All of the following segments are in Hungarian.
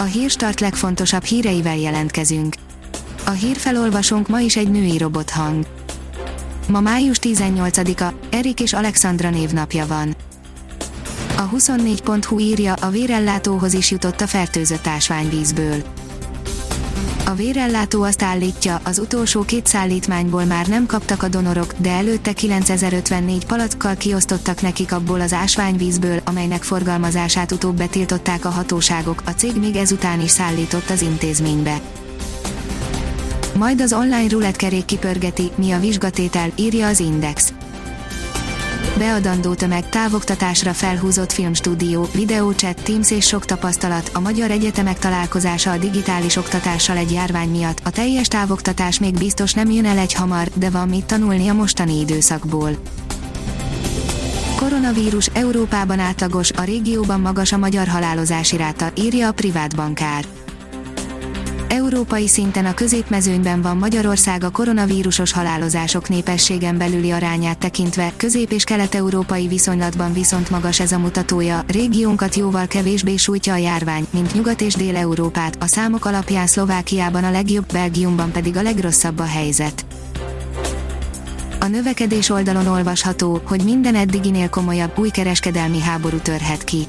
A hírstart legfontosabb híreivel jelentkezünk. A hírfelolvasónk ma is egy női robothang. Ma május 18-a, Erik és Alexandra névnapja van. A 24.hu írja, a vérellátóhoz is jutott a fertőzött ásványvízből. A vérellátó azt állítja, az utolsó két szállítmányból már nem kaptak a donorok, de előtte 9054 palackkal kiosztottak nekik abból az ásványvízből, amelynek forgalmazását utóbb betiltották a hatóságok, a cég még ezután is szállított az intézménybe. Majd az online rulettkerék kipörgeti, mi a vizsgatétel, írja az Index beadandó tömeg, távoktatásra felhúzott filmstúdió, videóchat, Teams és sok tapasztalat, a magyar egyetemek találkozása a digitális oktatással egy járvány miatt, a teljes távoktatás még biztos nem jön el egy hamar, de van mit tanulni a mostani időszakból. Koronavírus Európában átlagos, a régióban magas a magyar halálozási ráta, írja a privát bankár. Európai szinten a középmezőnyben van Magyarország a koronavírusos halálozások népességen belüli arányát tekintve, közép- és kelet-európai viszonylatban viszont magas ez a mutatója, régiónkat jóval kevésbé sújtja a járvány, mint Nyugat- és Dél-Európát, a számok alapján Szlovákiában a legjobb, Belgiumban pedig a legrosszabb a helyzet. A növekedés oldalon olvasható, hogy minden eddiginél komolyabb új kereskedelmi háború törhet ki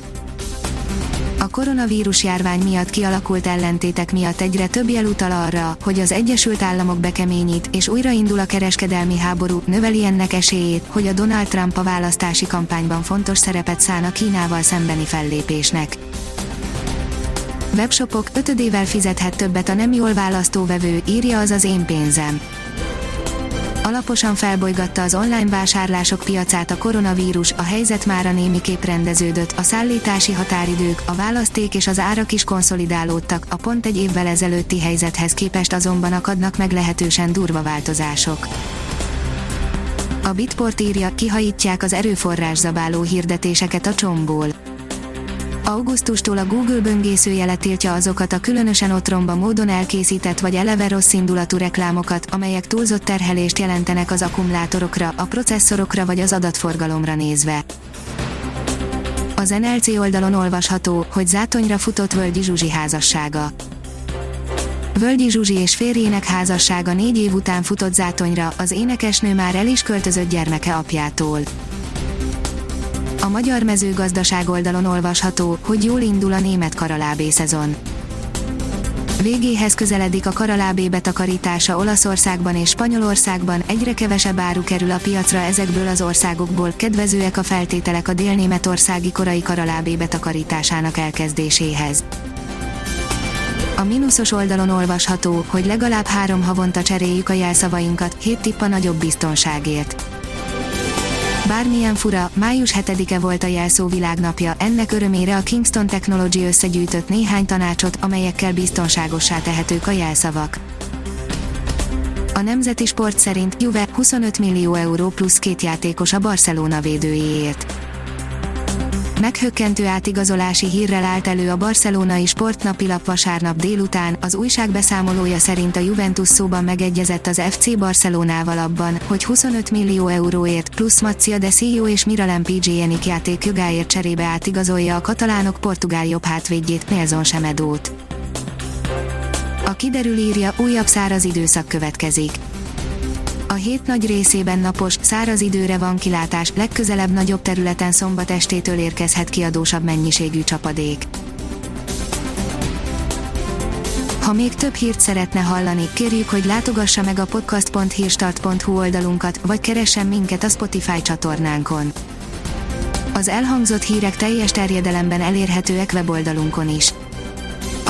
koronavírus járvány miatt kialakult ellentétek miatt egyre több jel utal arra, hogy az Egyesült Államok bekeményít, és újraindul a kereskedelmi háború, növeli ennek esélyét, hogy a Donald Trump a választási kampányban fontos szerepet szán a Kínával szembeni fellépésnek. Webshopok ötödével fizethet többet a nem jól választóvevő, írja az az én pénzem alaposan felbolygatta az online vásárlások piacát a koronavírus, a helyzet már a némiképp rendeződött, a szállítási határidők, a választék és az árak is konszolidálódtak, a pont egy évvel ezelőtti helyzethez képest azonban akadnak meglehetősen durva változások. A Bitport írja, kihajítják az erőforrás zabáló hirdetéseket a csomból Augusztustól a Google böngészőjele tiltja azokat a különösen otromba módon elkészített vagy eleve rossz indulatú reklámokat, amelyek túlzott terhelést jelentenek az akkumulátorokra, a processzorokra vagy az adatforgalomra nézve. Az NLC oldalon olvasható, hogy zátonyra futott Völgyi Zsuzsi házassága. Völgyi Zsuzsi és férjének házassága négy év után futott zátonyra, az énekesnő már el is költözött gyermeke apjától. A magyar mezőgazdaság oldalon olvasható, hogy jól indul a német karalábé szezon. Végéhez közeledik a karalábé betakarítása Olaszországban és Spanyolországban, egyre kevesebb áru kerül a piacra ezekből az országokból, kedvezőek a feltételek a délnémetországi korai karalábé betakarításának elkezdéséhez. A mínuszos oldalon olvasható, hogy legalább három havonta cseréljük a jelszavainkat, hét tipp a nagyobb biztonságért. Bármilyen fura, május 7-e volt a jelszó világnapja, ennek örömére a Kingston Technology összegyűjtött néhány tanácsot, amelyekkel biztonságossá tehetők a jelszavak. A Nemzeti Sport szerint Juve 25 millió euró plusz két játékos a Barcelona védőjéért. Meghökkentő átigazolási hírrel állt elő a barcelonai sportnapilap vasárnap délután, az újság beszámolója szerint a Juventus szóban megegyezett az FC Barcelonával abban, hogy 25 millió euróért plusz Macia de CEO és Miralem PG-enik játék jogáért cserébe átigazolja a katalánok portugál jobb hátvédjét Nelson Semedót. A kiderül írja, újabb száraz időszak következik a hét nagy részében napos, száraz időre van kilátás, legközelebb nagyobb területen szombat estétől érkezhet kiadósabb mennyiségű csapadék. Ha még több hírt szeretne hallani, kérjük, hogy látogassa meg a podcast.hírstart.hu oldalunkat, vagy keressen minket a Spotify csatornánkon. Az elhangzott hírek teljes terjedelemben elérhetőek weboldalunkon is